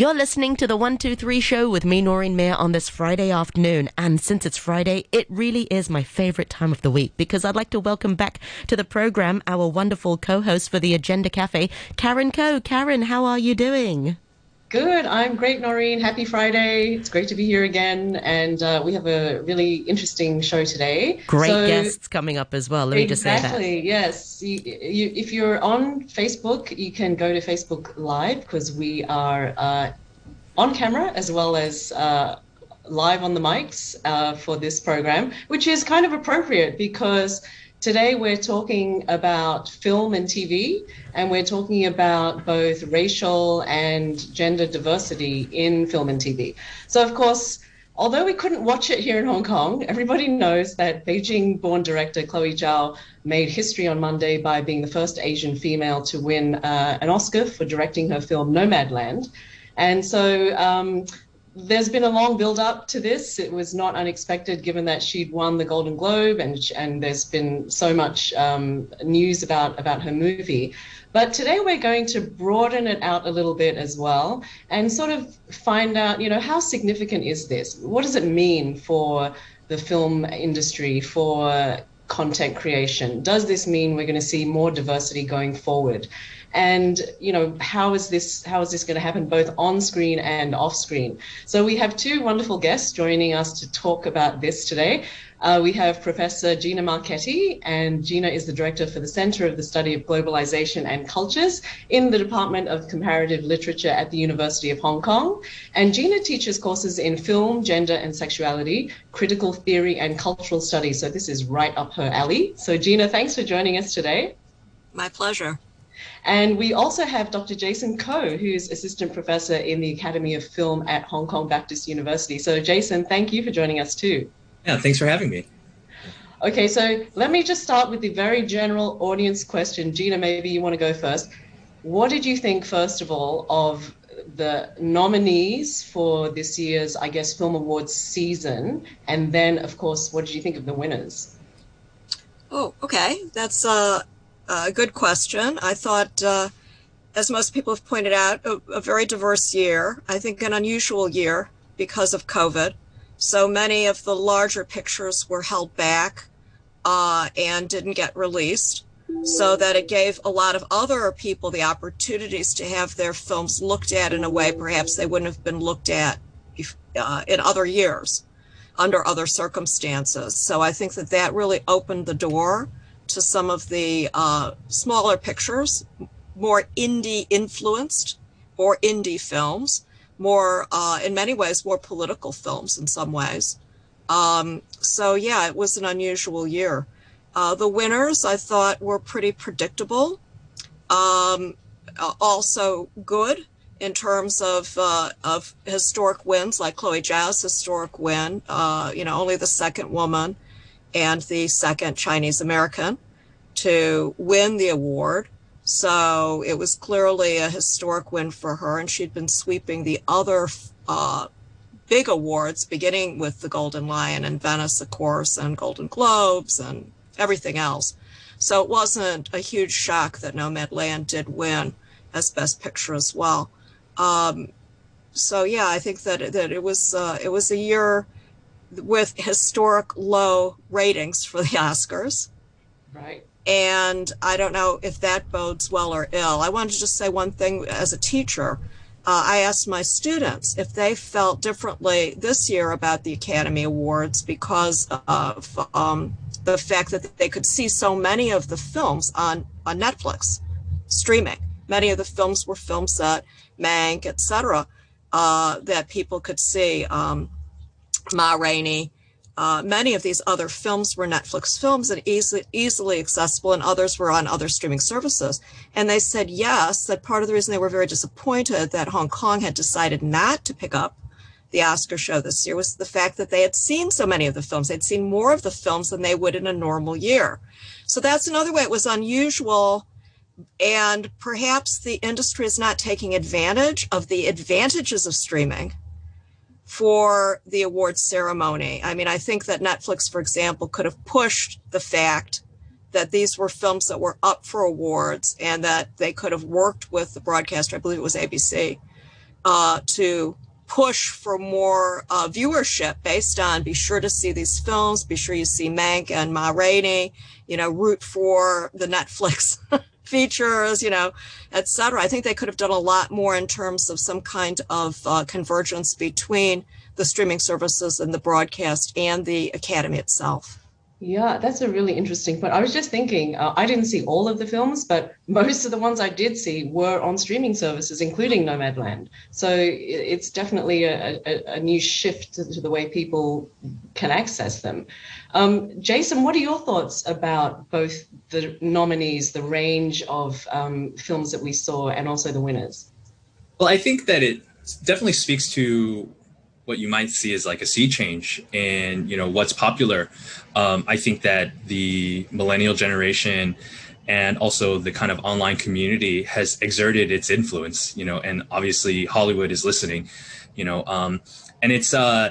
You're listening to the 123 show with me, Noreen Mayer, on this Friday afternoon. And since it's Friday, it really is my favorite time of the week because I'd like to welcome back to the program our wonderful co host for the Agenda Cafe, Karen Coe. Karen, how are you doing? Good. I'm great, Noreen. Happy Friday. It's great to be here again. And uh, we have a really interesting show today. Great so, guests coming up as well. Let me just say that. Exactly. Yes. You, you, if you're on Facebook, you can go to Facebook Live because we are uh, on camera as well as uh, live on the mics uh, for this program, which is kind of appropriate because Today, we're talking about film and TV, and we're talking about both racial and gender diversity in film and TV. So, of course, although we couldn't watch it here in Hong Kong, everybody knows that Beijing born director Chloe Zhao made history on Monday by being the first Asian female to win uh, an Oscar for directing her film Nomadland. And so um, there's been a long build up to this. It was not unexpected given that she'd won the Golden Globe and and there's been so much um, news about about her movie. But today we're going to broaden it out a little bit as well and sort of find out, you know, how significant is this? What does it mean for the film industry, for content creation? Does this mean we're going to see more diversity going forward? and you know how is this how is this going to happen both on screen and off screen so we have two wonderful guests joining us to talk about this today uh, we have Professor Gina Marchetti, and Gina is the director for the Center of the Study of Globalization and Cultures in the Department of Comparative Literature at the University of Hong Kong. And Gina teaches courses in film, gender and sexuality, critical theory, and cultural studies. So this is right up her alley. So, Gina, thanks for joining us today. My pleasure. And we also have Dr. Jason Koh, who's assistant professor in the Academy of Film at Hong Kong Baptist University. So, Jason, thank you for joining us too. Yeah, thanks for having me. Okay, so let me just start with the very general audience question. Gina, maybe you want to go first. What did you think, first of all, of the nominees for this year's, I guess, Film Awards season? And then, of course, what did you think of the winners? Oh, okay. That's uh, a good question. I thought, uh, as most people have pointed out, a, a, very diverse year. I think an unusual year because of COVID. So many of the larger pictures were held back uh, and didn't get released, so that it gave a lot of other people the opportunities to have their films looked at in a way perhaps they wouldn't have been looked at uh, in other years under other circumstances. So I think that that really opened the door to some of the uh, smaller pictures, more indie influenced or indie films, more, uh, in many ways, more political films in some ways. Um, so, yeah, it was an unusual year. Uh, the winners, I thought, were pretty predictable. Um, also good in terms of uh, of historic wins, like Chloe Zhao's historic win. Uh, you know, only the second woman and the second Chinese American to win the award. So it was clearly a historic win for her, and she'd been sweeping the other uh, big awards, beginning with the Golden Lion in Venice, of course, and Golden Globes and everything else. So it wasn't a huge shock that Nomadland did win as Best Picture as well. Um, so yeah, I think that that it was uh, it was a year with historic low ratings for the Oscars. Right. And I don't know if that bodes well or ill. I wanted to just say one thing as a teacher. Uh, I asked my students if they felt differently this year about the Academy Awards because of um, the fact that they could see so many of the films on, on Netflix streaming. Many of the films were films that Mank, etc., uh, that people could see. Um, Ma Rainey, uh, many of these other films were Netflix films and easily easily accessible, and others were on other streaming services. And they said yes, that part of the reason they were very disappointed that Hong Kong had decided not to pick up the Oscar show this year was the fact that they had seen so many of the films. They'd seen more of the films than they would in a normal year. So that's another way it was unusual. And perhaps the industry is not taking advantage of the advantages of streaming for the awards ceremony. I mean, I think that Netflix, for example, could have pushed the fact that these were films that were up for awards and that they could have worked with the broadcaster, I believe it was ABC, uh, to push for more uh, viewership based on be sure to see these films, be sure you see Mank and Ma Rainey, you know, root for the Netflix features, you know, etc. I think they could have done a lot more in terms of some kind of uh, convergence between the streaming services and the broadcast and the academy itself. Yeah, that's a really interesting point. I was just thinking, uh, I didn't see all of the films, but most of the ones I did see were on streaming services, including Nomadland. So it's definitely a, a, a new shift to, the way people can access them. Um, Jason, what are your thoughts about both the nominees, the range of um, films that we saw, and also the winners? Well, I think that it definitely speaks to what you might see is like a sea change in you know what's popular. Um, I think that the millennial generation and also the kind of online community has exerted its influence. You know, and obviously Hollywood is listening. You know, um, and it's uh,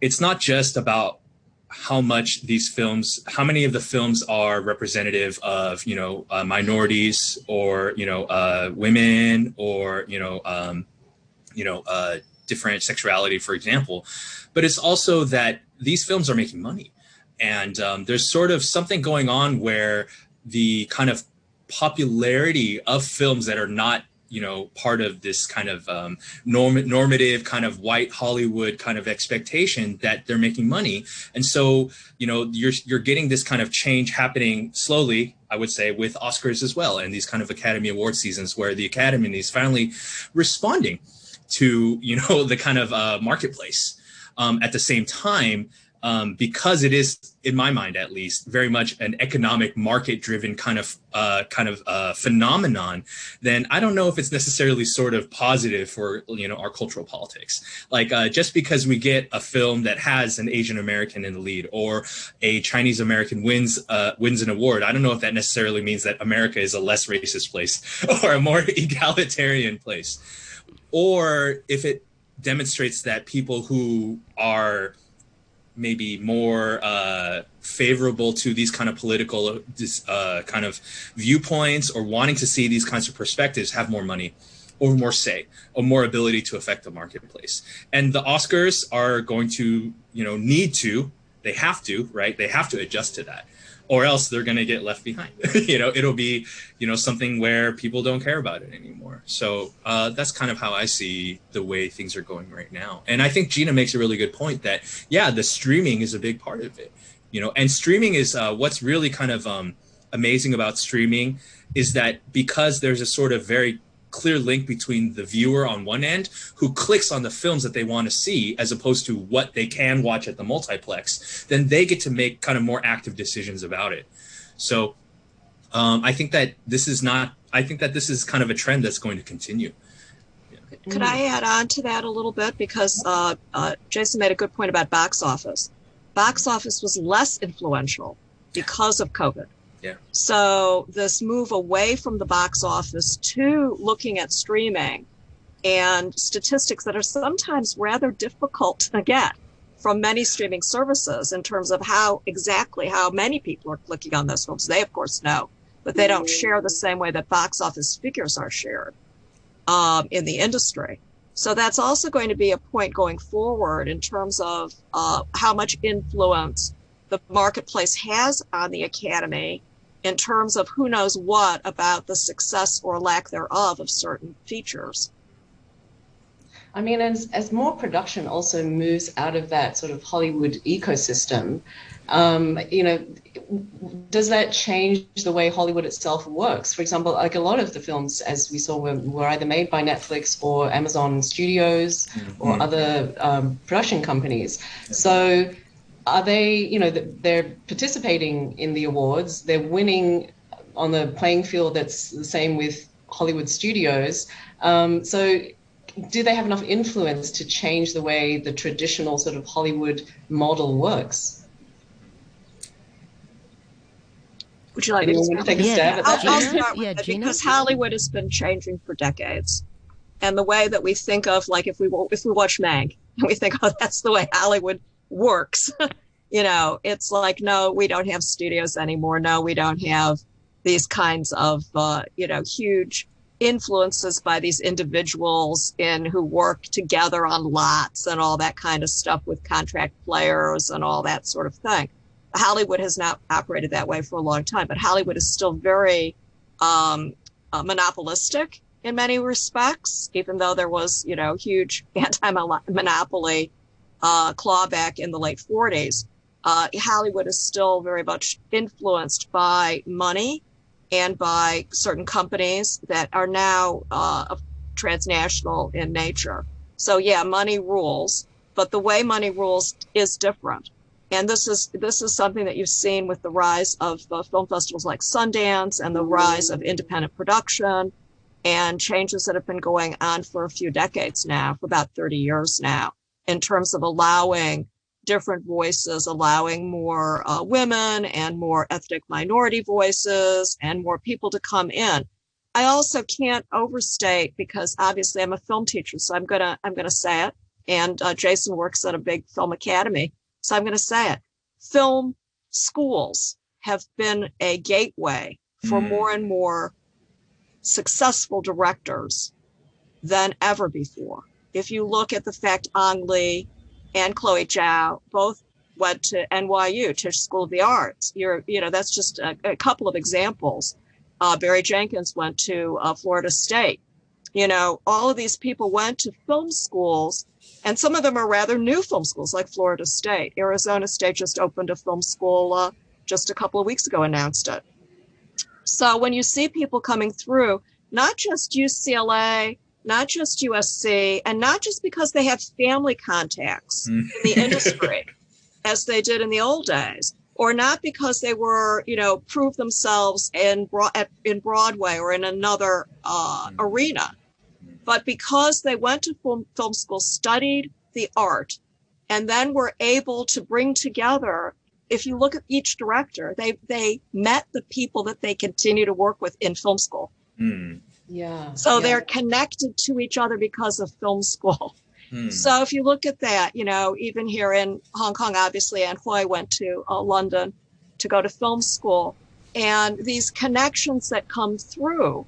it's not just about how much these films how many of the films are representative of you know uh, minorities or you know uh, women or you know um, you know uh, different sexuality, for example. But it's also that these films are making money. And um, there's sort of something going on where the kind of popularity of films that are not you know part of this kind of um, norm- normative kind of white Hollywood kind of expectation that they're making money, and so you know you're you're getting this kind of change happening slowly. I would say with Oscars as well, and these kind of Academy Award seasons where the Academy is finally responding to you know the kind of uh, marketplace. Um, at the same time, um, because it is, in my mind at least, very much an economic market-driven kind of uh, kind of uh, phenomenon, then I don't know if it's necessarily sort of positive for you know our cultural politics. Like uh, just because we get a film that has an Asian American in the lead or a Chinese American wins uh, wins an award, I don't know if that necessarily means that America is a less racist place or a more egalitarian place or if it demonstrates that people who are maybe more uh, favorable to these kind of political uh, kind of viewpoints or wanting to see these kinds of perspectives have more money or more say or more ability to affect the marketplace. And the oscars are going to you know need to they have to right? They have to adjust to that or else they're going to get left behind. you know, it'll be, you know, something where people don't care about it anymore. So uh, that's kind of how I see the way things are going right now. And I think Gina makes a really good point that, yeah, the streaming is a big part of it. You know, and streaming is uh, what's really kind of um, amazing about streaming is that because there's a sort of very clear link between the viewer on one end who clicks on the films that they want to see as opposed to what they can watch at the multiplex, then they get to make kind of more active decisions about it. So um, I think that this is not, I think that this is kind of a trend that's going to continue. Could I add on to that a little bit? Because uh, uh, Jason made a good point about box office. Box office was less influential because of COVID. Yeah. So this move away from the box office to looking at streaming and statistics that are sometimes rather difficult to get from many streaming services in terms of how exactly how many people are clicking on those films. They of course know, but they don't share the same way that box office figures are shared um, in the industry. So that's also going to be a point going forward in terms of uh, how much influence the marketplace has on the academy in terms of who knows what about the success or lack thereof of certain features. I mean, as, as more production also moves out of that sort of Hollywood ecosystem, um, you know, does that change the way Hollywood itself works? For example, like a lot of the films, as we saw, were, were either made by Netflix or Amazon Studios mm-hmm. or other um, production companies. So are they, you know, they're participating in the awards, they're winning on the playing field that's the same with Hollywood studios. Um, so, do they have enough influence to change the way the traditional sort of Hollywood model works? Would you like me to take a stab yeah. at that? I'll, I'll start with yeah, it because Hollywood has been changing for decades, and the way that we think of, like, if we if we watch Mank, and we think, oh, that's the way Hollywood works. you know, it's like, no, we don't have studios anymore. No, we don't have these kinds of, uh, you know, huge influences by these individuals in who work together on lots and all that kind of stuff with contract players and all that sort of thing. Hollywood has not operated that way for a long time, but Hollywood is still very um, uh, monopolistic in many respects, even though there was, you know, huge anti-monopoly uh, clawback in the late 40s. Uh, Hollywood is still very much influenced by money and by certain companies that are now uh, transnational in nature. So yeah, money rules, but the way money rules is different. And this is this is something that you've seen with the rise of uh, film festivals like Sundance and the rise of independent production and changes that have been going on for a few decades now, for about 30 years now, in terms of allowing different voices, allowing more uh, women and more ethnic minority voices and more people to come in. I also can't overstate because obviously I'm a film teacher, so I'm gonna I'm gonna say it. And uh, Jason works at a big film academy, so I'm gonna say it. Film schools have been a gateway for mm. more and more successful directors than ever before. If you look at the fact Ang Lee and Chloe Zhao both went to NYU, Tisch School of the Arts. You're, you know, that's just a, a couple of examples. Uh, Barry Jenkins went to uh, Florida State. You know, all of these people went to film schools, and some of them are rather new film schools, like Florida State. Arizona State just opened a film school uh, just a couple of weeks ago, announced it. So when you see people coming through, not just UCLA, not just USC, and not just because they have family contacts mm. in the industry, as they did in the old days, or not because they were, you know, proved themselves in in Broadway or in another uh, mm. arena, but because they went to film, film school, studied the art, and then were able to bring together. If you look at each director, they they met the people that they continue to work with in film school. Mm. Yeah. So yeah. they're connected to each other because of film school. Hmm. So if you look at that, you know, even here in Hong Kong, obviously, Ann Hui went to uh, London to go to film school. And these connections that come through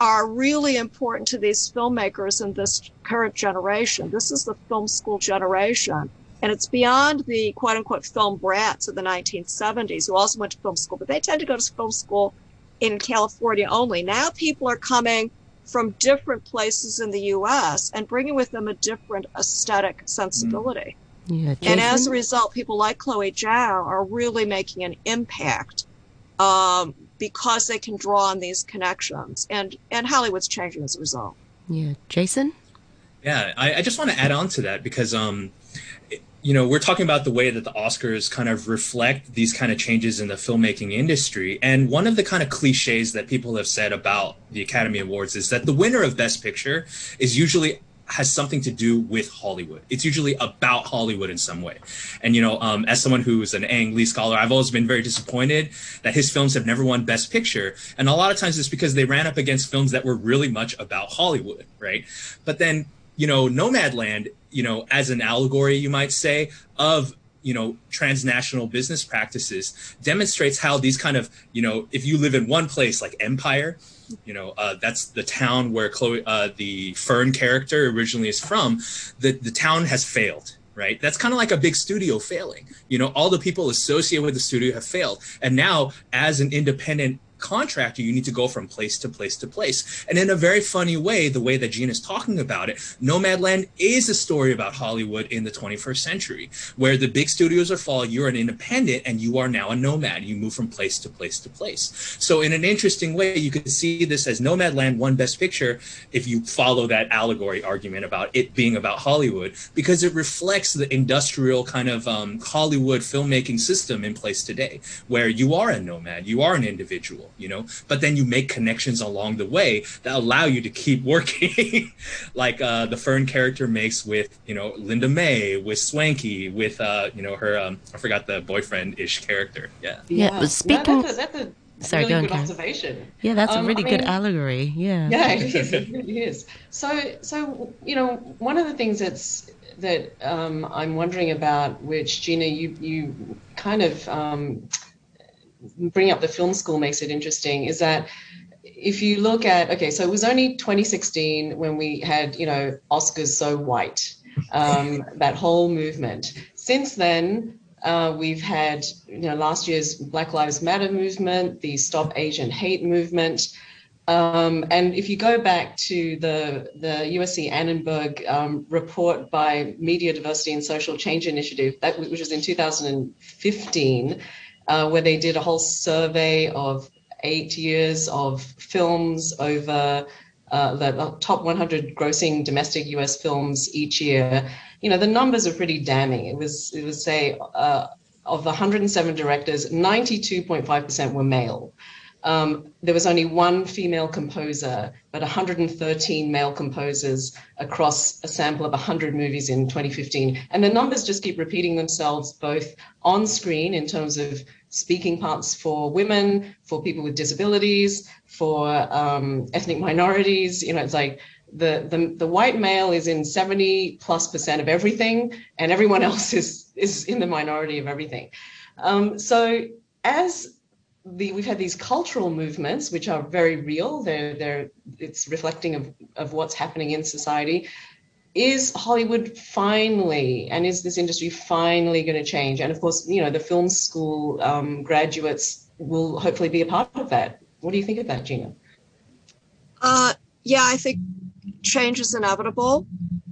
are really important to these filmmakers in this current generation. This is the film school generation. And it's beyond the quote unquote film brats of the 1970s who also went to film school, but they tend to go to film school in California only. Now people are coming from different places in the US and bringing with them a different aesthetic sensibility. Yeah, and as a result, people like Chloe Zhao are really making an impact um, because they can draw on these connections. And, and Hollywood's changing as a result. Yeah. Jason? Yeah, I, I just want to add on to that because um, you know, we're talking about the way that the Oscars kind of reflect these kind of changes in the filmmaking industry. And one of the kind of cliches that people have said about the Academy Awards is that the winner of Best Picture is usually has something to do with Hollywood. It's usually about Hollywood in some way. And, you know, um, as someone who's an Ang Lee scholar, I've always been very disappointed that his films have never won Best Picture. And a lot of times it's because they ran up against films that were really much about Hollywood, right? But then, you know, Nomadland you know, as an allegory, you might say, of you know transnational business practices demonstrates how these kind of you know if you live in one place like empire you know uh, that's the town where chloe uh, the fern character originally is from the, the town has failed right? That's kind of like a big studio failing. You know all the people associated with the studio have failed. And now as an independent contractor, you need to go from place to place to place. And in a very funny way, the way that Gene is talking about it, Nomadland is a story about Hollywood in the 21st century, where the big studios are falling, you're an independent, and you are now a nomad. You move from place to place to place. So in an interesting way, you could see this as Nomadland won Best Picture if you follow that allegory argument about it being about Hollywood, because it reflects the industrial kind of um, Hollywood filmmaking system in place today, where you are a nomad, you are an individual you know but then you make connections along the way that allow you to keep working like uh, the fern character makes with you know linda may with Swankie with uh, you know her um, i forgot the boyfriend-ish character yeah yeah, yeah speaking no, that's a, that's a Sorry, really good observation. Yeah, that's um, a really I good allegory. Yeah. Yeah, it is. It really is. So, so you know, one of the things that's that um, I'm wondering about, which Gina, you you kind of um, bringing up the film school makes it interesting is that if you look at okay, so it was only 2016 when we had you know Oscars so white, um, that whole movement. Since then, uh, we've had you know last year's Black Lives Matter movement, the Stop Asian Hate movement. Um, and if you go back to the, the USC Annenberg um, report by Media Diversity and Social Change Initiative, that, which was in 2015, uh, where they did a whole survey of eight years of films over uh, the, top 100 grossing domestic US films each year, you know, the numbers are pretty damning. It was, it was say, uh, of the 107 directors, 92.5% were male. Um, there was only one female composer, but 113 male composers across a sample of 100 movies in 2015. And the numbers just keep repeating themselves both on screen in terms of speaking parts for women, for people with disabilities, for um, ethnic minorities. You know, it's like the, the the white male is in 70 plus percent of everything, and everyone else is is in the minority of everything. Um, so as the, we've had these cultural movements, which are very real. They're, they're, it's reflecting of, of what's happening in society is Hollywood finally, and is this industry finally going to change? And of course, you know, the film school um, graduates will hopefully be a part of that. What do you think of that, Gina? Uh, yeah, I think change is inevitable.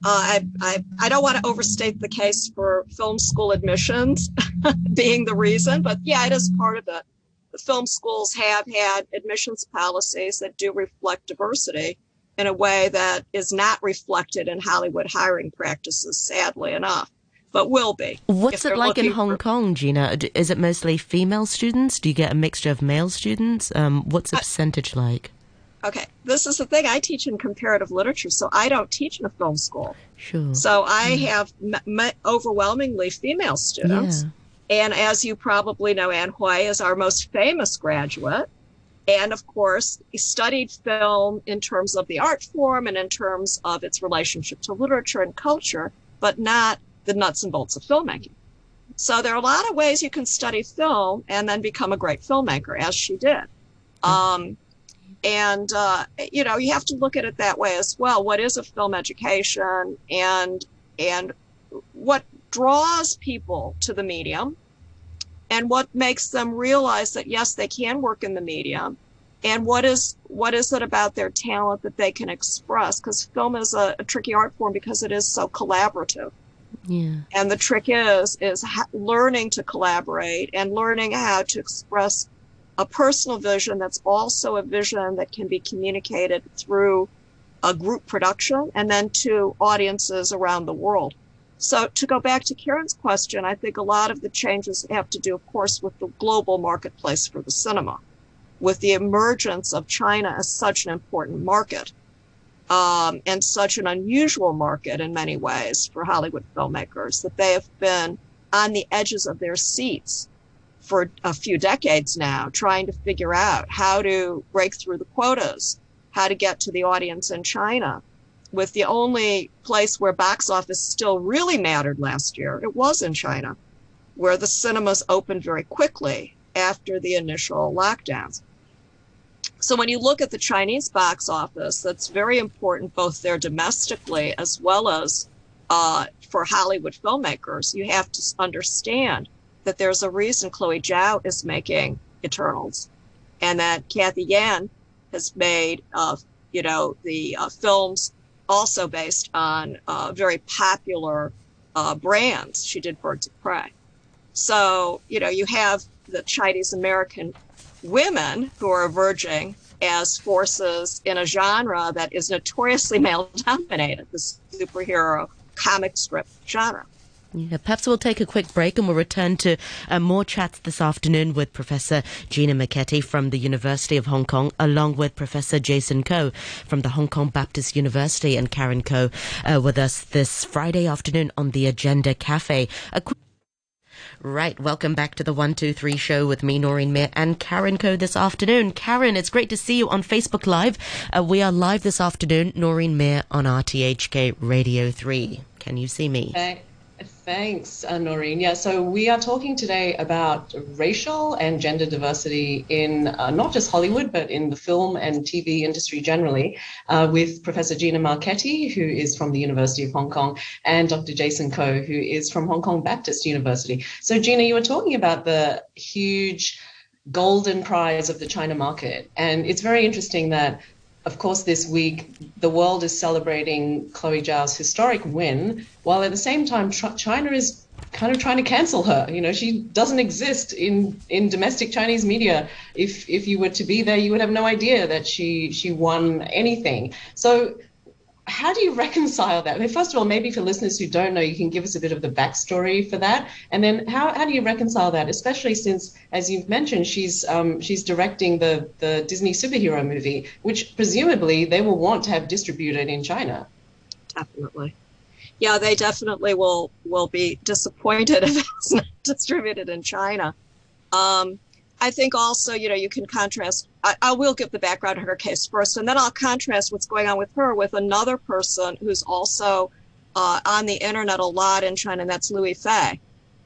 Uh, I, I, I don't want to overstate the case for film school admissions being the reason, but yeah, it is part of it. The film schools have had admissions policies that do reflect diversity in a way that is not reflected in Hollywood hiring practices, sadly enough, but will be. What's it like in Hong for... Kong, Gina? Is it mostly female students? Do you get a mixture of male students? Um, what's the percentage like? Okay, this is the thing. I teach in comparative literature, so I don't teach in a film school. Sure. So I mm. have m- m- overwhelmingly female students. Yeah. And as you probably know, Ann Hui is our most famous graduate. And of course he studied film in terms of the art form and in terms of its relationship to literature and culture but not the nuts and bolts of filmmaking. So there are a lot of ways you can study film and then become a great filmmaker as she did. Um, and uh, you know you have to look at it that way as well. What is a film education? And and what draws people to the medium and what makes them realize that yes they can work in the medium and what is what is it about their talent that they can express? Because film is a, a, tricky art form because it is so collaborative. Yeah. And the trick is is ha- learning to collaborate and learning how to express a personal vision that's also a vision that can be communicated through a group production and then to audiences around the world so to go back to Karen's question, I think a lot of the changes have to do, of course, with the global marketplace for the cinema, with the emergence of China as such an important market um, and such an unusual market in many ways for Hollywood filmmakers that they have been on the edges of their seats for a few decades now, trying to figure out how to break through the quotas, how to get to the audience in China with the only place where box office still really mattered last year, it was in China, where the cinemas opened very quickly after the initial lockdowns. So when you look at the Chinese box office, that's very important both there domestically as well as uh, for Hollywood filmmakers. You have to understand that there's a reason Chloe Zhao is making Eternals, and that Cathy Yan has made, uh, you know, the uh, films also based on uh, very popular uh, brands. She did Birds of Prey. So, you know, you have the Chinese American women who are emerging as forces in a genre that is notoriously male dominated, the superhero comic strip genre. Yeah, perhaps we'll take a quick break and we'll return to uh, more chats this afternoon with Professor Gina Marchetti from the University of Hong Kong, along with Professor Jason Koh from the Hong Kong Baptist University, and Karen Koh uh, with us this Friday afternoon on the Agenda Cafe. Qu- Right, welcome back to the 123 show with me, Noreen Mir, and Karen Koh this afternoon. Karen, it's great to see you on Facebook Live. Uh, we are live this afternoon, Noreen Mir on RTHK Radio 3. Can you see me? Thanks, uh, Noreen. Yeah, so we are talking today about racial and gender diversity in uh, not just Hollywood, but in the film and TV industry generally, uh, with Professor Gina Marchetti, who is from the University of Hong Kong, and Dr. Jason Koh, who is from Hong Kong Baptist University. So, Gina, you were talking about the huge golden prize of the China market. And it's very interesting that of course, this week the world is celebrating Chloe Zhao's historic win, while at the same time China is kind of trying to cancel her. You know, she doesn't exist in in domestic Chinese media. If if you were to be there, you would have no idea that she she won anything. So how do you reconcile that? I mean, first of all, maybe for listeners who don't know, you can give us a bit of the backstory for that, and then how, how do you reconcile that? Especially since, as you've mentioned, she's um, she's directing the the Disney superhero movie, which presumably they will want to have distributed in China. Definitely, yeah, they definitely will will be disappointed if it's not distributed in China. Um, I think also, you know, you can contrast. I, I, will give the background of her case first, and then I'll contrast what's going on with her with another person who's also uh, on the internet a lot in China, and that's Liu Yifei,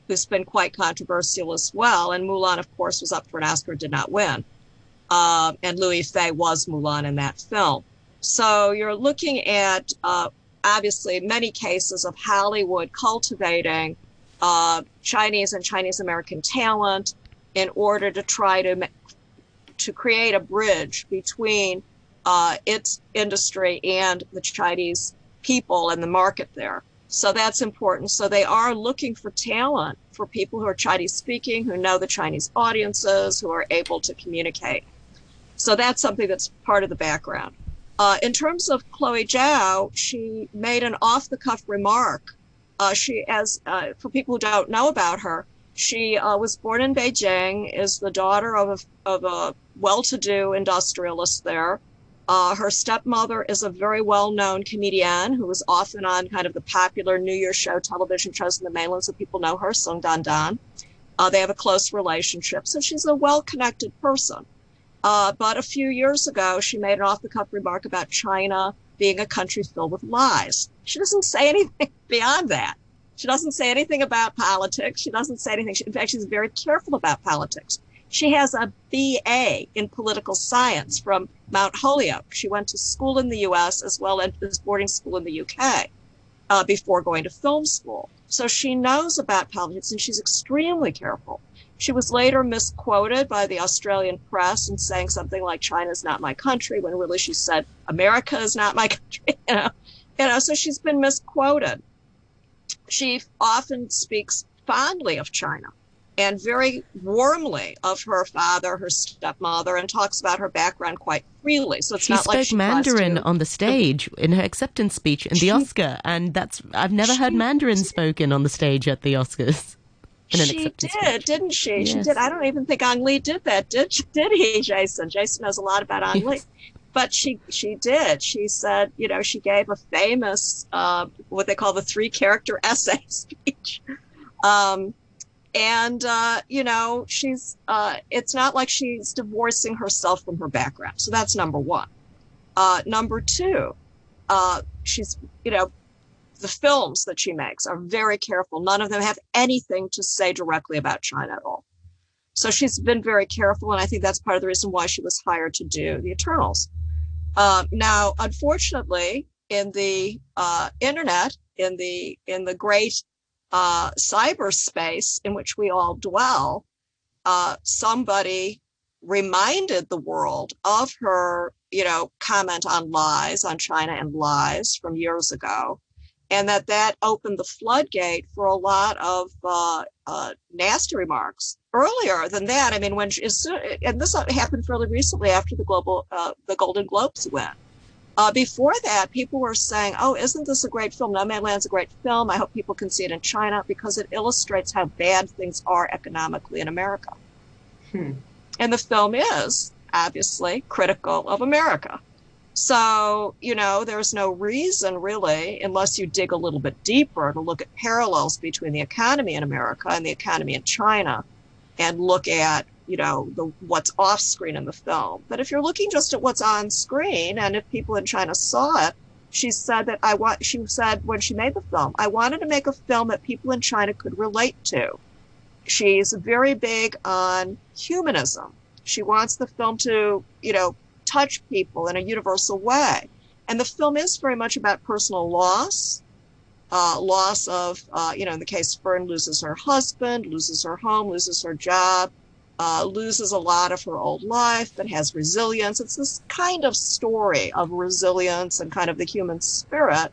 who's been quite controversial as well. And Mulan, of course, was up for an Oscar, did not win. Uh, and Liu Yifei was Mulan in that film. So you're looking at uh, obviously many cases of Hollywood cultivating uh, Chinese and Chinese American talent in order to try to to create a bridge between uh, its industry and the Chinese people and the market there. So that's important. So they are looking for talent for people who are Chinese speaking, who know the Chinese audiences, who are able to communicate. So that's something that's part of the background. Uh, in terms of Chloe Zhao, she made an off the cuff remark. Uh, she, as uh, for people who don't know about her, she uh, was born in Beijing, is the daughter of a, of a well-to-do industrialist there. Uh, her stepmother is a very well-known comedian who was often on kind of the popular New Year show television shows in the mainland, so people know her, Song Dan Dan. Uh, they have a close relationship, so she's a well-connected person. Uh, but a few years ago, she made an off-the-cuff remark about China being a country filled with lies. She doesn't say anything beyond that. She doesn't say anything about politics. She doesn't say anything. She, in fact, she's very careful about politics. She has a BA in political science from Mount Holyoke. She went to school in the US as well as boarding school in the UK uh, before going to film school. So she knows about politics and she's extremely careful. She was later misquoted by the Australian press and saying something like China's not my country when really she said America is not my country. You know, you know so she's been misquoted she often speaks fondly of China and very warmly of her father, her stepmother, and talks about her background quite freely. So it's she not spoke like she Mandarin on the stage in her acceptance speech in the Oscar, and that's I've never she, heard Mandarin spoken on the stage at the Oscars. she did, speech. didn't she? Yes. She did. I don't even think Ang Lee did that. Did did he, Jason? Jason knows a lot about Ang Lee. But she she did. She said, you know, she gave a famous uh, what they call the three character essay speech. Um, and uh, you know, she's uh, it's not like she's divorcing herself from her background. So that's number one. Uh, number two, uh, she's you know, the films that she makes are very careful. None of them have anything to say directly about China at all. So she's been very careful, and I think that's part of the reason why she was hired to do the Eternals. Uh, now, unfortunately, in the uh, internet, in the in the great uh, cyberspace in which we all dwell, uh, somebody reminded the world of her, you know, comment on lies on China and lies from years ago, and that that opened the floodgate for a lot of uh, uh, nasty remarks. Earlier than that, I mean, when and this happened fairly recently after the global uh, the Golden Globes went. Uh, before that, people were saying, "Oh, isn't this a great film? Nomadland's a great film. I hope people can see it in China because it illustrates how bad things are economically in America." Hmm. And the film is obviously critical of America. So, you know, there's no reason really, unless you dig a little bit deeper to look at parallels between the economy in America and the economy in China and look at, you know, the what's off screen in the film. But if you're looking just at what's on screen and if people in China saw it, she said that I want. She said when she made the film, I wanted to make a film that people in China could relate to. She's very big on humanism. She wants the film to, you know, touch people in a universal way. And the film is very much about personal loss, uh, loss of, uh, you know, in the case Fern loses her husband, loses her home, loses her job, uh, loses a lot of her old life, but has resilience. It's this kind of story of resilience and kind of the human spirit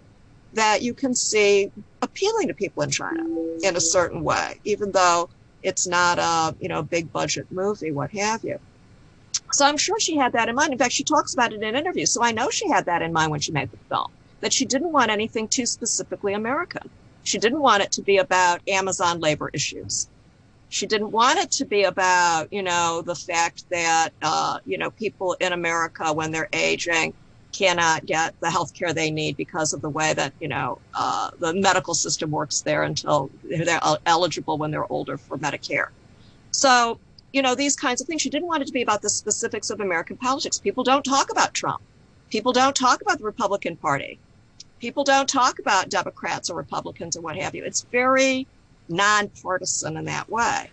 that you can see appealing to people in China in a certain way, even though it's not a you know big budget movie, what have you. So I'm sure she had that in mind. In fact, she talks about it in interviews. So I know she had that in mind when she made the film, that she didn't want anything too specifically American. She didn't want it to be about Amazon labor issues. She didn't want it to be about, you know, the fact that, uh, you know, people in America, when they're aging, cannot get the health care they need because of the way that, you know, uh, the medical system works there until they're eligible when they're older for Medicare. So you know, these kinds of things. She didn't want it to be about the specifics of American politics. People don't talk about Trump. People don't talk about the Republican Party. People don't talk about Democrats or Republicans or what have you. It's very nonpartisan in that way.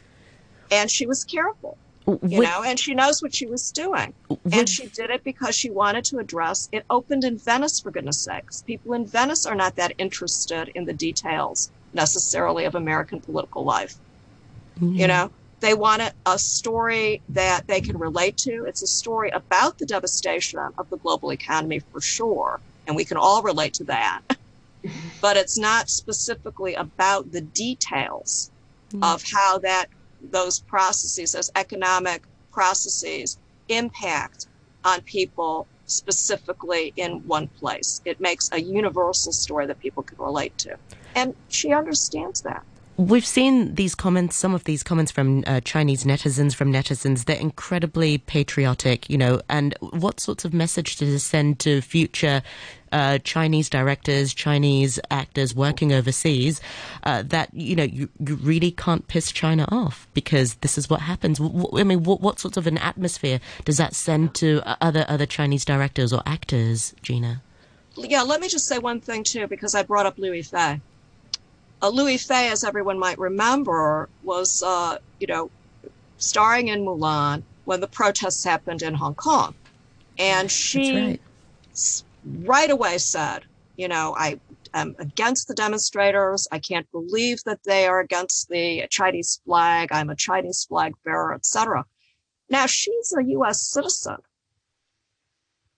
And she was careful, you know, and she knows what she was doing. and she did it because she wanted to address it opened in Venice, for goodness sakes. People in Venice are not that interested in the details necessarily of American political life. You mm. know, they want a story that they can relate to. It's a story about the devastation of the global economy for sure, and we can all relate to that. but it's not specifically about the details mm-hmm. of how that those processes, those economic processes, impact on people specifically in one place. It makes a universal story that people can relate to. And she understands that. We've seen these comments, some of these comments from uh, Chinese netizens, from netizens. They're incredibly patriotic, you know. And what sorts of message does this send to future uh, Chinese directors, Chinese actors working overseas uh, that you know you, you, really can't piss China off because this is what happens. I mean, what, what sorts of an atmosphere does that send to other other Chinese directors or actors, Gina? Yeah, let me just say one thing too, because I brought up Liu Yifei uh, Liu Yifei, as everyone might remember, was, uh, you know, starring in Mulan when the protests happened in Hong Kong. And she right. right away said, you know, I am against the demonstrators. I can't believe that they are against the Chinese flag. I'm a Chinese flag bearer, etc. Now she's a U.S. citizen,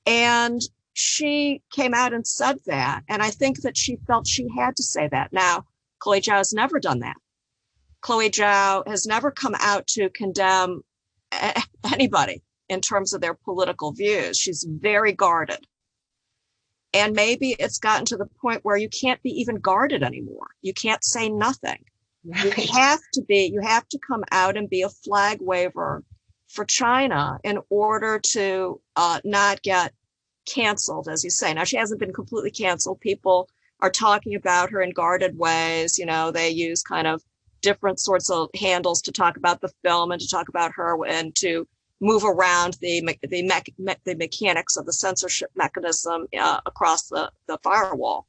and she came out and said that, and I think that she felt she had to say that. Now, Chloe Zhao has never done that. Chloe Zhao has never come out to condemn anybody in terms of their political views. She's very guarded. And maybe it's gotten to the point where you can't be even guarded anymore. You can't say nothing. Right. You have to be, you have to come out and be a flag waver for China in order to uh, not get canceled, as you say. Now, she hasn't been completely canceled. People are talking about her in guarded ways. You know, they use kind of different sorts of handles to talk about the film and to talk about her and to move around the the, me- the mechanics of the censorship mechanism uh, across the, the firewall.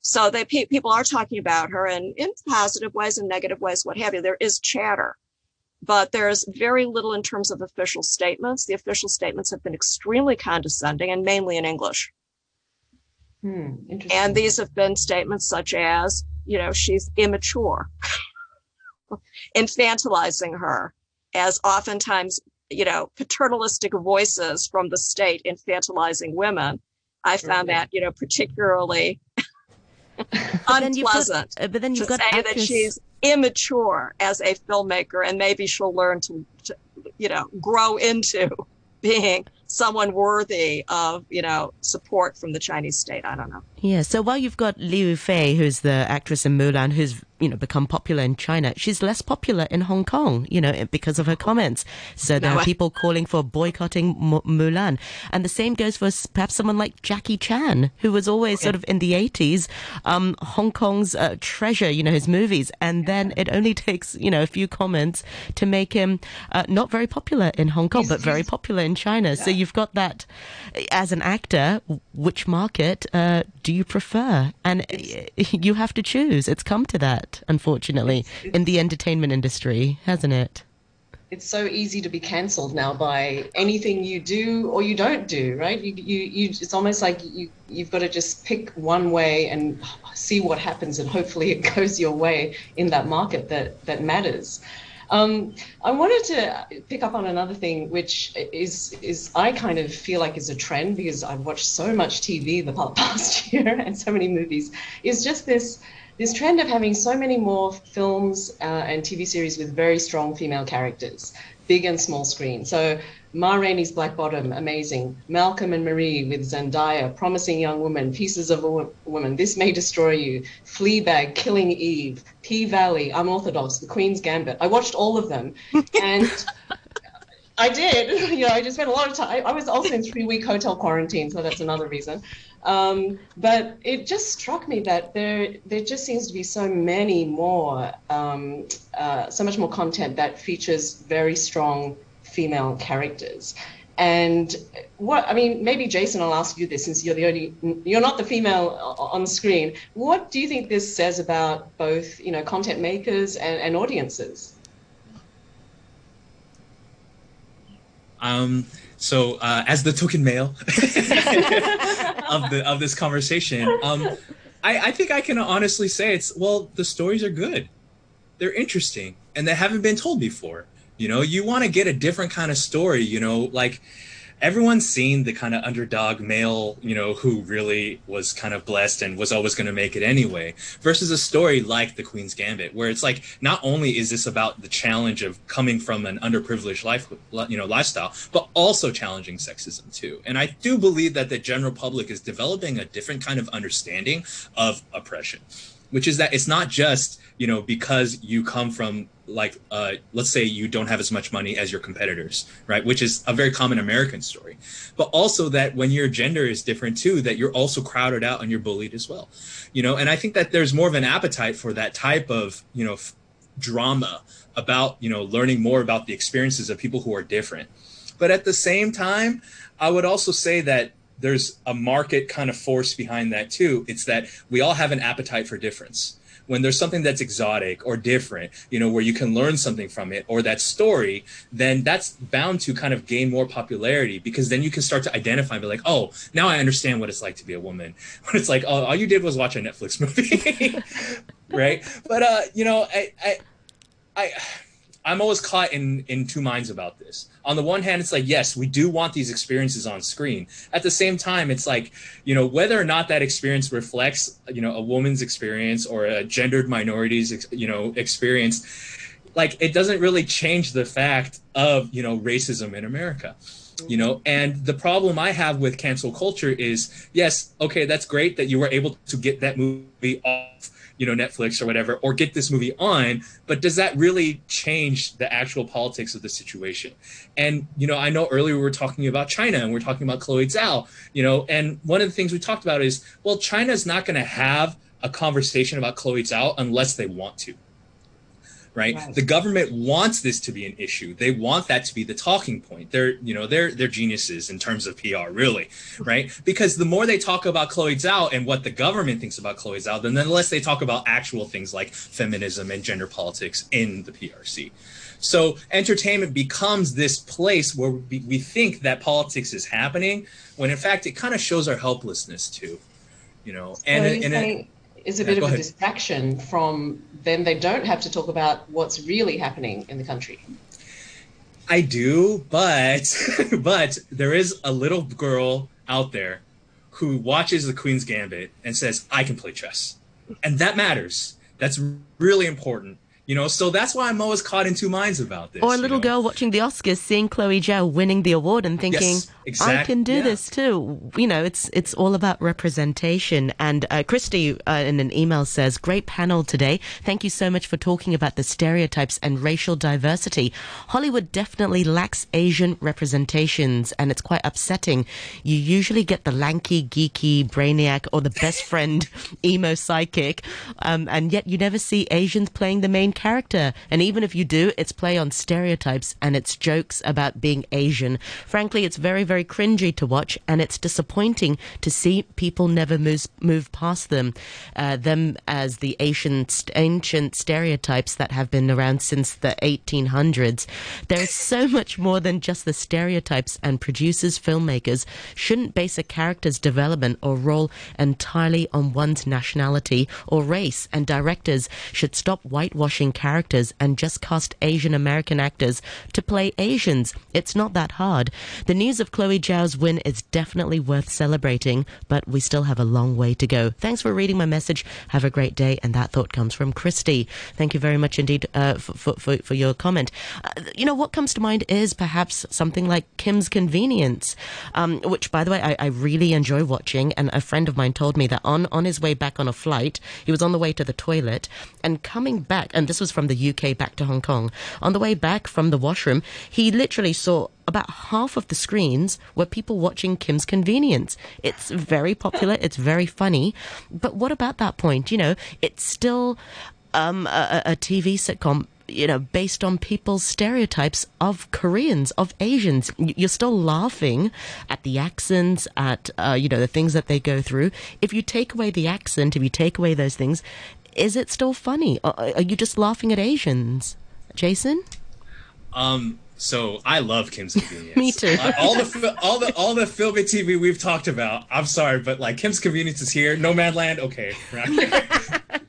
So they pe- people are talking about her and in positive ways and negative ways, what have you. There is chatter, but there's very little in terms of official statements. The official statements have been extremely condescending and mainly in English. Hmm, and these have been statements such as, you know, she's immature, infantilizing her, as oftentimes, you know, paternalistic voices from the state infantilizing women. I found that, you know, particularly unpleasant. Got, uh, but then you've to got say actress... that she's immature as a filmmaker, and maybe she'll learn to, to you know, grow into being someone worthy of, you know, support from the Chinese state. I don't know. Yeah. So while you've got Liu Fei, who's the actress in Mulan, who's you know become popular in China, she's less popular in Hong Kong. You know because of her comments. So there no, are people calling for boycotting M- Mulan, and the same goes for perhaps someone like Jackie Chan, who was always sort of in the eighties um, Hong Kong's uh, treasure. You know his movies, and then it only takes you know a few comments to make him uh, not very popular in Hong Kong, he's, but very popular in China. So you you've got that as an actor. Which market uh, do you prefer? And you have to choose. It's come to that, unfortunately, it's, it's, in the entertainment industry, hasn't it? it's so easy to be cancelled now by anything you do or you don't do, right? You, you, you, it's almost like you, you've got to just pick one way and see what happens, and hopefully it goes your way in that market that that matters. Um, I wanted to pick up on another thing, which is is I kind of feel like is a trend because I've watched so much TV the past year and so many movies. Is just this this trend of having so many more films uh, and TV series with very strong female characters, big and small screen. So Ma Rainey's Black Bottom, amazing. Malcolm and Marie with Zendaya, Promising Young Woman, Pieces of a Woman, This May Destroy You, Fleabag, Killing Eve, P Valley, Unorthodox, The Queen's Gambit. I watched all of them, and I did. You know, I just spent a lot of time. I was also in three week hotel quarantine, so that's another reason. Um, but it just struck me that there there just seems to be so many more, um, uh, so much more content that features very strong female characters. And what I mean, maybe Jason, I'll ask you this since you're the only, you're not the female on screen. What do you think this says about both, you know, content makers and, and audiences? Um, so, uh, as the token male of the of this conversation, um, I, I think I can honestly say it's well, the stories are good, they're interesting, and they haven't been told before. You know, you want to get a different kind of story. You know, like everyone's seen the kind of underdog male, you know, who really was kind of blessed and was always going to make it anyway, versus a story like The Queen's Gambit, where it's like not only is this about the challenge of coming from an underprivileged life, you know, lifestyle, but also challenging sexism too. And I do believe that the general public is developing a different kind of understanding of oppression, which is that it's not just you know because you come from like uh, let's say you don't have as much money as your competitors right? Which is a very common american story. But also that when your gender is different too that you're also crowded out and you're bullied as well you know? And i think that there's more of an appetite for that type of you know f- drama about you know learning more about the experiences of people who are different. But at the same time i would also say that there's a market kind of force behind that too. It's that we all have an appetite for difference when there's something that's exotic or different, you know, where you can learn something from it or that story, then that's bound to kind of gain more popularity because then you can start to identify and be like, oh, now I understand what it's like to be a woman. When it's like, oh, all you did was watch a Netflix movie, right? But uh, you know, I, I, I I'm always caught in in two minds about this. On the one hand, it's like yes, we do want these experiences on screen. At the same time, it's like you know whether or not that experience reflects you know a woman's experience or a gendered minorities you know experience, like it doesn't really change the fact of you know racism in America you know and the problem i have with cancel culture is yes okay that's great that you were able to get that movie off you know Netflix or whatever, or get this movie on. But does that really change the actual politics of the situation? And you know, I know earlier we were talking about China and we are talking about Chloe Zhao, you know, and one of the things we talked about is well, China's not going to have a conversation about Chloe Zhao unless they want to right? right? The government wants this to be an issue. They want that to be the talking point. They're, you know, they're they're geniuses in terms of PR, really, right? Because the more they talk about Chloe Zhao and what the government thinks about Chloe Zhao, then the less they talk about actual things like feminism and gender politics in the PRC. So entertainment becomes this place where we, we think that politics is happening, when in fact it kind of shows our helplessness too, you know. And, and, and is a bit of a ahead. distraction from then they don't have to talk about what's really happening in the country. I do, but but there is a little girl out there who watches the Queen's Gambit and says, "I can play chess," and that matters. That's really important you know, so that's why I'm always caught in two minds about this. Or a little know? girl watching the Oscars, seeing Chloe Zhao winning the award and thinking, yes. I can do yeah. this too. You know, it's it's all about representation. And uh, Christy uh, in an email says, "Great panel today. Thank you so much for talking about the stereotypes and racial diversity. Hollywood definitely lacks Asian representations, and it's quite upsetting. You usually get the lanky, geeky brainiac or the best friend emo psychic, um, and yet you never see Asians playing the main character. And even if you do, it's play on stereotypes and it's jokes about being Asian. Frankly, it's very, very cringy to watch and it's disappointing to see people never move, move past them. Uh, them as the ancient, ancient stereotypes that have been around since the 1800s. There's so much more than just the stereotypes and producers, filmmakers shouldn't base a character's development or role entirely on one's nationality or race, and directors should stop whitewashing characters and just cast Asian American actors to play Asians. It's not that hard. The news of Chloe Zhao's win is definitely worth celebrating, but we still have a long way to go. Thanks for reading my message. Have a great day. And that thought comes from Christy. Thank you very much indeed uh, for, for, for, your comment. Uh, you know, what comes to mind is perhaps something like Kim's Convenience, um, which, by the way, I, I really enjoy watching. And a friend of mine told me that on, on his way back on a flight, he was on the way to the toilet and coming back, and this was from the UK back to Hong Kong, on the way back from the washroom, he literally saw about half of the screens were people watching Kim's Convenience. It's very popular, it's very funny. But what about that point? You know, it's still um, a, a TV sitcom you know, based on people's stereotypes of Koreans, of Asians. You're still laughing at the accents, at, uh, you know, the things that they go through. If you take away the accent, if you take away those things, is it still funny? Are you just laughing at Asians? Jason? Um, so I love Kim's Convenience. Me too. uh, all the all the all the film and TV we've talked about. I'm sorry, but like Kim's Convenience is here. Nomadland, okay.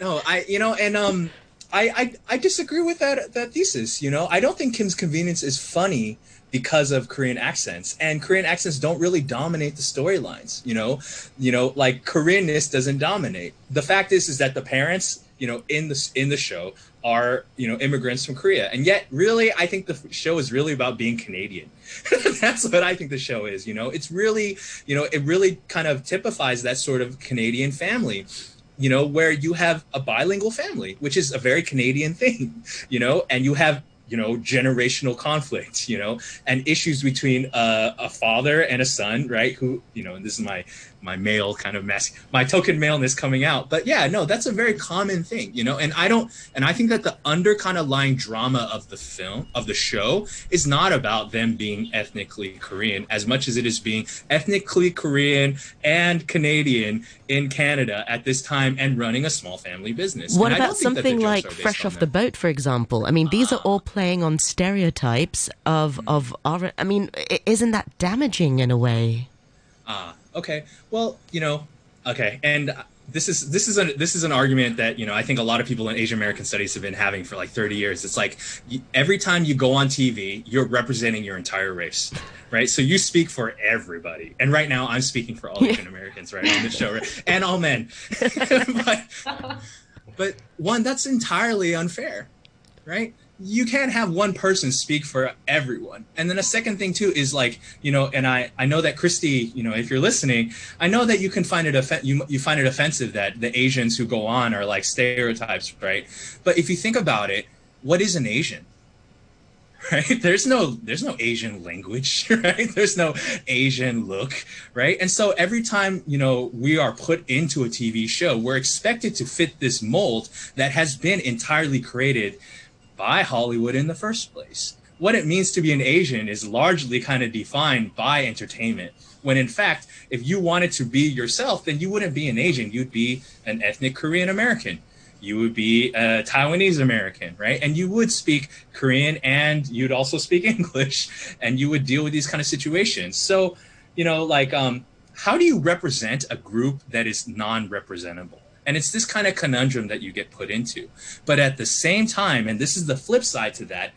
no, I you know, and um, I, I I disagree with that that thesis. You know, I don't think Kim's Convenience is funny because of Korean accents, and Korean accents don't really dominate the storylines. You know, you know, like Koreanness doesn't dominate. The fact is, is that the parents you know in the in the show are you know immigrants from Korea, and yet really I think the show is really about being Canadian. That's what I think the show is. You know, it's really you know it really kind of typifies that sort of Canadian family. You know, where you have a bilingual family, which is a very Canadian thing. You know, and you have you know generational conflict you know and issues between uh, a father and a son right who you know and this is my my male kind of mess my token maleness coming out. But yeah no that's a very common thing you know? And i don't and i think that the under kind of lying drama of the film of the show is not about them being ethnically korean as much as it is being ethnically korean and canadian in canada at this time and running a small family business. What and about something like fresh off the boat for example? I mean these uh, are all playing on stereotypes of mm-hmm. of our i mean isn't that damaging in a way? Ah uh, okay. Well, you know, okay, and this is this is a this is an argument that you know I think a lot of people in Asian American studies have been having for like 30 years. It's like every time you go on TV, you're representing your entire race, right? So you speak for everybody, and right now I'm speaking for all Asian Americans right on the show, right? and all men. but, but one that's entirely unfair, right? You can't have one person speak for everyone. And then a second thing too is like, you know, and I I know that Christy, you know, if you're listening, I know that you can find it off- you you find it offensive that the Asians who go on are like stereotypes, right? But if you think about it, what is an Asian? Right? There's no there's no Asian language, right? There's no Asian look, right? And so every time, you know, we are put into a TV show, we're expected to fit this mold that has been entirely created by Hollywood in the first place. What it means to be an Asian is largely kind of defined by entertainment. When in fact, if you wanted to be yourself, then you wouldn't be an Asian. You'd be an ethnic Korean American. You would be a Taiwanese American, right? And you would speak Korean and you'd also speak English and you would deal with these kind of situations. So, you know, like, um, how do you represent a group that is non representable? And it's this kind of conundrum that you get put into. But at the same time, and this is the flip side to that,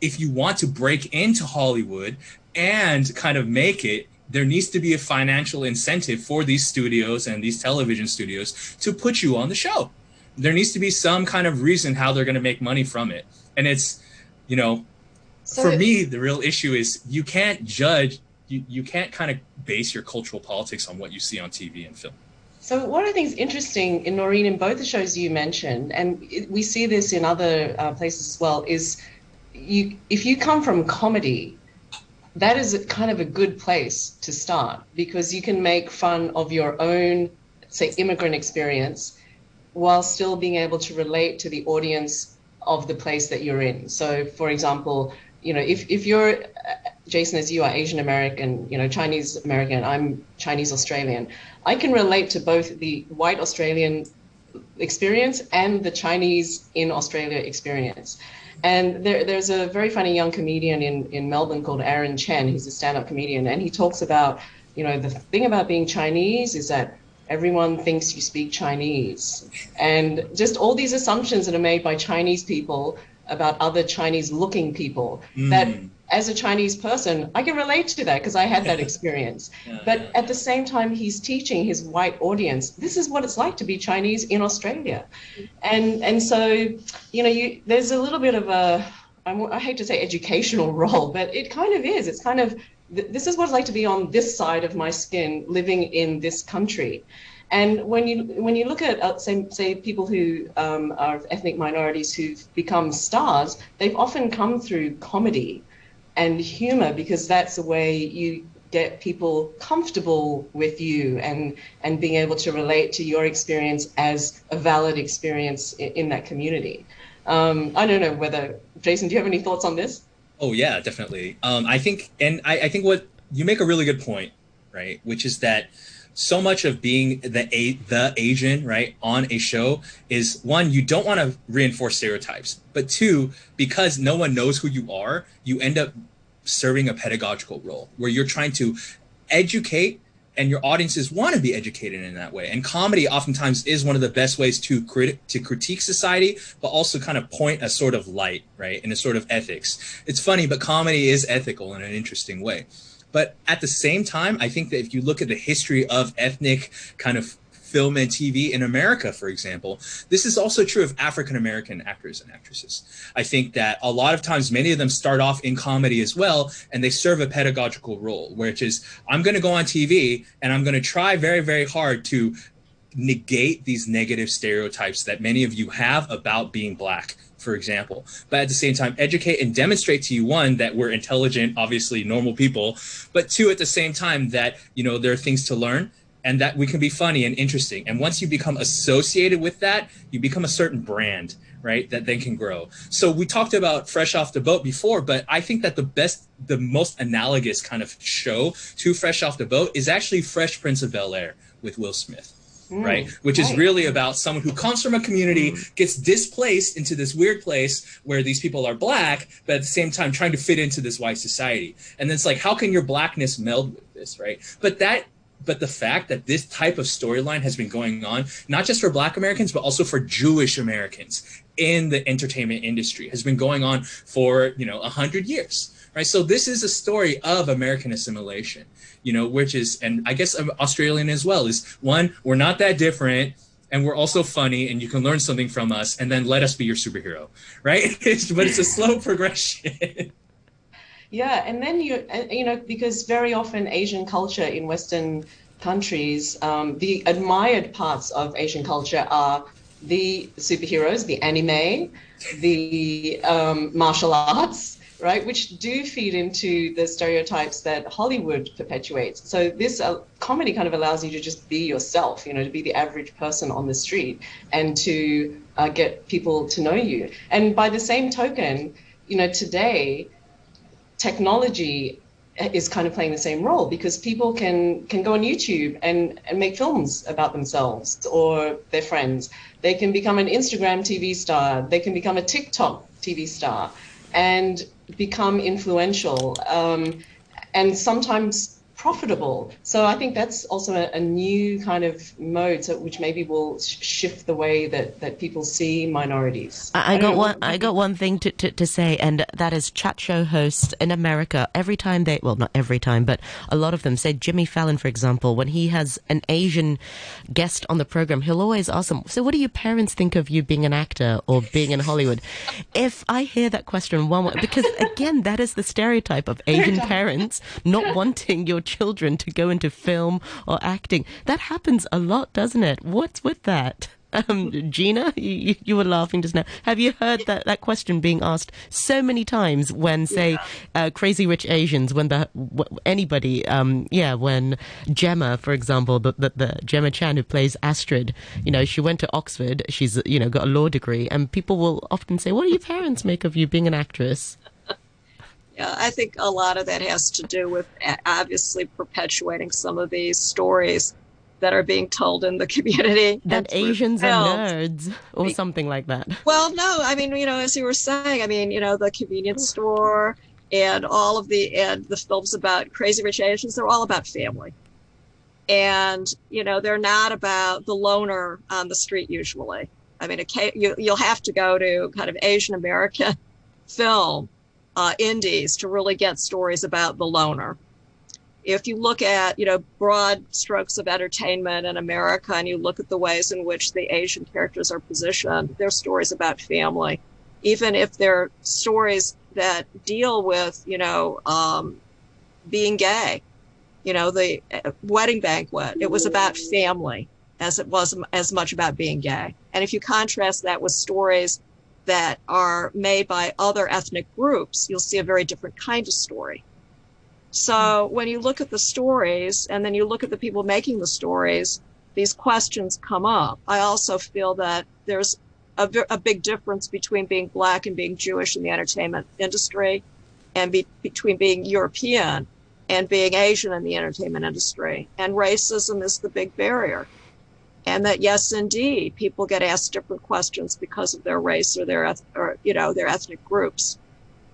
if you want to break into Hollywood and kind of make it, there needs to be a financial incentive for these studios and these television studios to put you on the show. There needs to be some kind of reason how they're going to make money from it. And it's, you know, so for me, the real issue is you can't judge, you, you can't kind of base your cultural politics on what you see on TV and film. So one of the things interesting in Noreen, in both the shows you mentioned, and we see this in other uh, places as well, is you if you come from comedy, that is kind of a good place to start because you can make fun of your own, say, immigrant experience, while still being able to relate to the audience of the place that you're in. So, for example, you know, if, if you're Jason, as you are Asian American, you know, Chinese American, I'm Chinese Australian, I can relate to both the white Australian experience and the Chinese in Australia experience. And there, there's a very funny young comedian in, in Melbourne called Aaron Chen. He's a stand up comedian, and he talks about, you know, the thing about being Chinese is that everyone thinks you speak Chinese. And just all these assumptions that are made by Chinese people about other Chinese looking people mm. that as a Chinese person, I can relate to that because I had that experience. yeah, but yeah, at the same time, he's teaching his white audience this is what it's like to be Chinese in Australia, and and so you know you there's a little bit of a I hate to say educational role, but it kind of is. It's kind of this is what it's like to be on this side of my skin, living in this country. And when you when you look at uh, say, say people who um, are ethnic minorities who've become stars, they've often come through comedy and humor because that's the way you get people comfortable with you and and being able to relate to your experience as a valid experience in, in that community. Um, I don't know whether Jason, do you have any thoughts on this? Oh yeah, definitely. Um, I think, and I, I think what you make a really good point, right? Which is that so much of being the a the Asian right on a show is one you don't want to reinforce stereotypes, but two because no one knows who you are, you end up serving a pedagogical role where you're trying to educate and your audiences want to be educated in that way. And comedy oftentimes is one of the best ways to crit- to critique society, but also kind of point a sort of light, right, in a sort of ethics. It's funny, but comedy is ethical in an interesting way. But at the same time, I think that if you look at the history of ethnic kind of film and TV in America, for example. This is also true of African American actors and actresses. I think that a lot of times, many of them start off in comedy as well, and they serve a pedagogical role, which is I'm going to go on TV and I'm going to try very, very hard to negate these negative stereotypes that many of you have about being black for example but at the same time educate and demonstrate to you one that we're intelligent obviously normal people but two at the same time that you know there are things to learn and that we can be funny and interesting. And once you become associated with that, you become a certain brand, right? That then can grow. So we talked about Fresh Off the Boat before, but I think that the best, the most analogous kind of show to Fresh Off the Boat is actually Fresh Prince of Bel Air with Will Smith. Mm, right which right. is really about someone who comes from a community mm. gets displaced into this weird place where these people are black but at the same time trying to fit into this white society. And then it's like how can your blackness meld with this right? But that but the fact that this type of storyline has been going on not just for black americans but also for jewish americans in the entertainment industry has been going on for you know 100 years right? So this is a story of american assimilation you know which is and i guess australian as well is one we're not that different and we're also funny and you can learn something from us and then let us be your superhero right? But it's a slow progression. Yeah, and then you you know because very often Asian culture in Western countries, um, the admired parts of Asian culture are the superheroes, the anime, the um, martial arts, right, which do feed into the stereotypes that Hollywood perpetuates. So this uh, comedy kind of allows you to just be yourself, you know, to be the average person on the street and to uh, get people to know you. And by the same token, you know, today technology is kind of playing the same role because people can can go on YouTube and, and make films about themselves or their friends. They can become an Instagram TV star. They can become a TikTok TV star and become influential. Um, and sometimes profitable. So I think that's also a, a new kind of mode, so, which maybe will sh- shift the way that, that people see minorities. I, I, I got one. I got one thing to, to, to, say, and that is chat show hosts in America. Every time they, well, not every time, but a lot of them say Jimmy Fallon, for example, when he has an Asian guest on the program, he'll always ask them, "So, what do your parents think of you being an actor or being in Hollywood?" if I hear that question one, more, because again, that is the stereotype of Asian parents not wanting your children to go into film or acting. That happens a lot, doesn't it? What's with that? Um, Gina, you, you were laughing just now. Have you heard that, that question being asked so many times when, say, yeah. uh, Crazy Rich Asians, when the anybody, um, yeah, when Gemma, for example, the, the, the Gemma Chan who plays Astrid, you know, she went to Oxford, she's, you know, got a law degree, and people will often say, what do your parents make of you being an actress? Yeah, I think a lot of that has to do with obviously perpetuating some of these stories that are being told in the community. That Asians are nerds or something like that. Well, no, I mean, you know, as you were saying, I mean, you know, the convenience store and all of the and the films about crazy rich Asians, they're all about family. And, you know, they're not about the loner on the street usually. I mean, you, you'll have to go to kind of Asian American film uh, indies to really get stories about the loner if you look at you know broad strokes of entertainment in America and you look at the ways in which the Asian characters are positioned, they're stories about family, even if they're stories that deal with you know um, being gay. You know, the uh, wedding banquet. It was about family as it was as much about being gay. And if you contrast that with stories that are made by other ethnic groups, you'll see a very different kind of story. So when you look at the stories and then you look at the people making the stories, these questions come up. I also feel that there's a, a big difference between being black and being Jewish in the entertainment industry and be, between being European and being Asian in the entertainment industry. And racism is the big barrier. And that yes, indeed, people get asked different questions because of their race or their, or, you know, their ethnic groups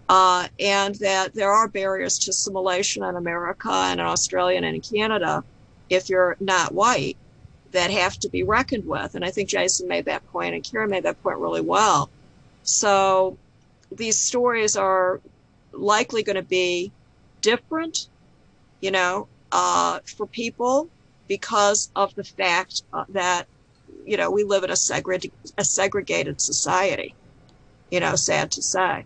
uh, and that there are barriers to assimilation in America and in Australia and in Canada if you're not white that have to be reckoned with. And I think Jason made that point and Kira made that point really well. So these stories are likely going to be different, you know, uh, for people because of the fact uh, that, you know, we live in a, segre- a segregated society, you know, sad to say.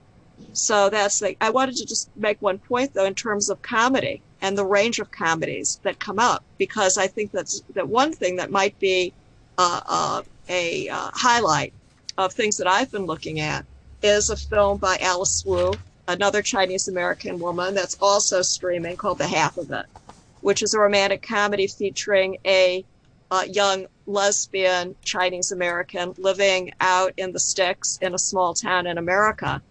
So that's like, I wanted to just make one point though, in terms of comedy and the range of comedies that come up, because I think that's that one thing that might be uh, uh, a uh, highlight of things that I've been looking at is a film by Alice Wu, another Chinese American woman that's also streaming called The Half of It, which is a romantic comedy featuring a uh, young lesbian Chinese American living out in the sticks in a small town in America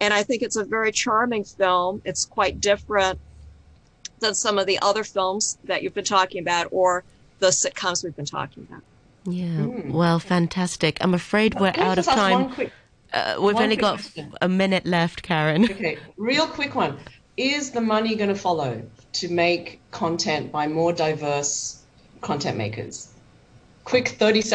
and I think it's a very charming film. It's quite different than some of the other films that you've been talking about or the sitcoms we've been talking about. Yeah. Mm. Well, fantastic. I'm afraid we're out of time. Quick, uh, we've only got question. a minute left, Karen. Okay. Real quick one. Is the money going to follow to make content by more diverse content makers? Quick 30 seconds